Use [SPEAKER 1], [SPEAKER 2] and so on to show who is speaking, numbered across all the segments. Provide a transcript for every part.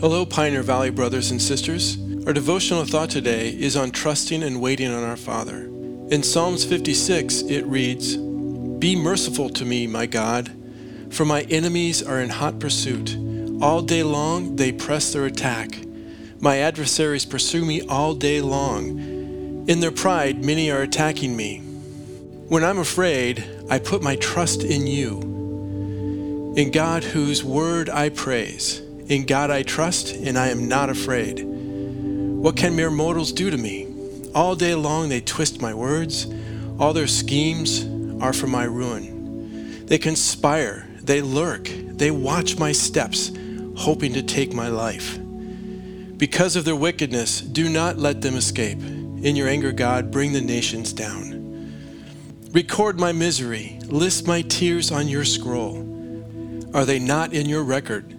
[SPEAKER 1] Hello, Pioneer Valley brothers and sisters. Our devotional thought today is on trusting and waiting on our Father. In Psalms 56, it reads Be merciful to me, my God, for my enemies are in hot pursuit. All day long they press their attack. My adversaries pursue me all day long. In their pride, many are attacking me. When I'm afraid, I put my trust in you. In God, whose word I praise. In God I trust, and I am not afraid. What can mere mortals do to me? All day long they twist my words. All their schemes are for my ruin. They conspire, they lurk, they watch my steps, hoping to take my life. Because of their wickedness, do not let them escape. In your anger, God, bring the nations down. Record my misery, list my tears on your scroll. Are they not in your record?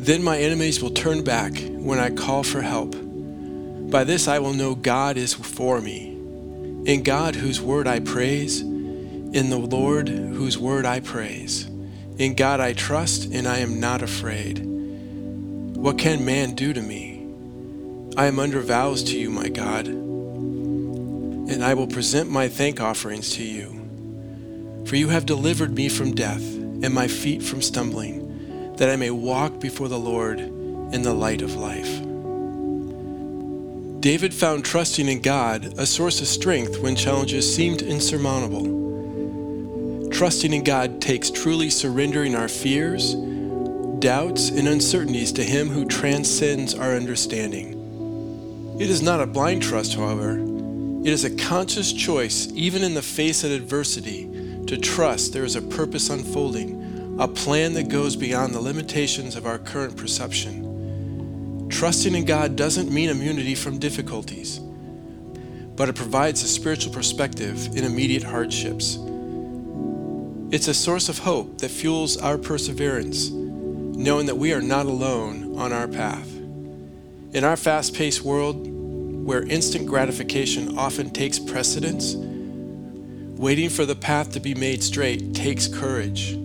[SPEAKER 1] Then my enemies will turn back when I call for help. By this I will know God is for me. In God, whose word I praise, in the Lord, whose word I praise. In God I trust, and I am not afraid. What can man do to me? I am under vows to you, my God, and I will present my thank offerings to you. For you have delivered me from death, and my feet from stumbling that I may walk before the Lord in the light of life. David found trusting in God a source of strength when challenges seemed insurmountable. Trusting in God takes truly surrendering our fears, doubts, and uncertainties to Him who transcends our understanding. It is not a blind trust, however. It is a conscious choice, even in the face of adversity, to trust there is a purpose unfolding a plan that goes beyond the limitations of our current perception. Trusting in God doesn't mean immunity from difficulties, but it provides a spiritual perspective in immediate hardships. It's a source of hope that fuels our perseverance, knowing that we are not alone on our path. In our fast paced world, where instant gratification often takes precedence, waiting for the path to be made straight takes courage.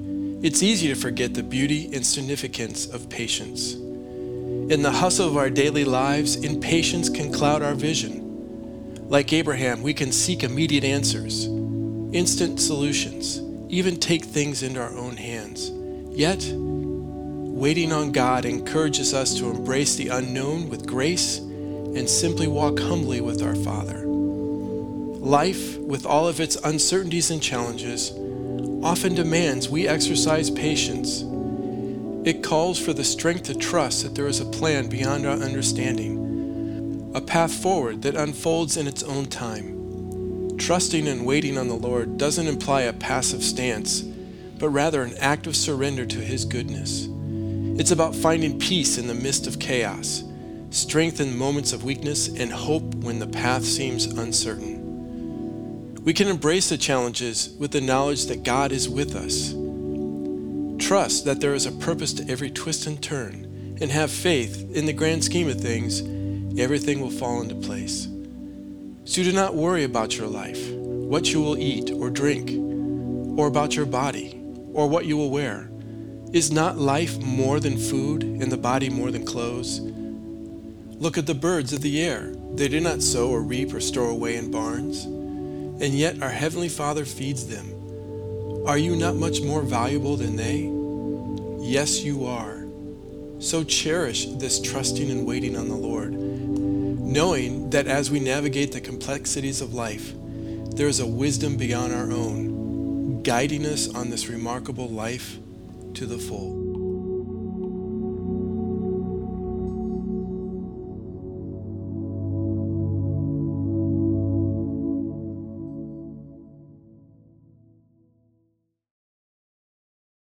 [SPEAKER 1] It's easy to forget the beauty and significance of patience. In the hustle of our daily lives, impatience can cloud our vision. Like Abraham, we can seek immediate answers, instant solutions, even take things into our own hands. Yet, waiting on God encourages us to embrace the unknown with grace and simply walk humbly with our Father. Life, with all of its uncertainties and challenges, often demands we exercise patience. It calls for the strength to trust that there is a plan beyond our understanding, a path forward that unfolds in its own time. Trusting and waiting on the Lord doesn't imply a passive stance, but rather an active surrender to His goodness. It's about finding peace in the midst of chaos, strength in moments of weakness, and hope when the path seems uncertain. We can embrace the challenges with the knowledge that God is with us. Trust that there is a purpose to every twist and turn, and have faith in the grand scheme of things, everything will fall into place. So do not worry about your life, what you will eat or drink, or about your body, or what you will wear. Is not life more than food, and the body more than clothes? Look at the birds of the air. They do not sow or reap or store away in barns and yet our Heavenly Father feeds them. Are you not much more valuable than they? Yes, you are. So cherish this trusting and waiting on the Lord, knowing that as we navigate the complexities of life, there is a wisdom beyond our own, guiding us on this remarkable life to the full.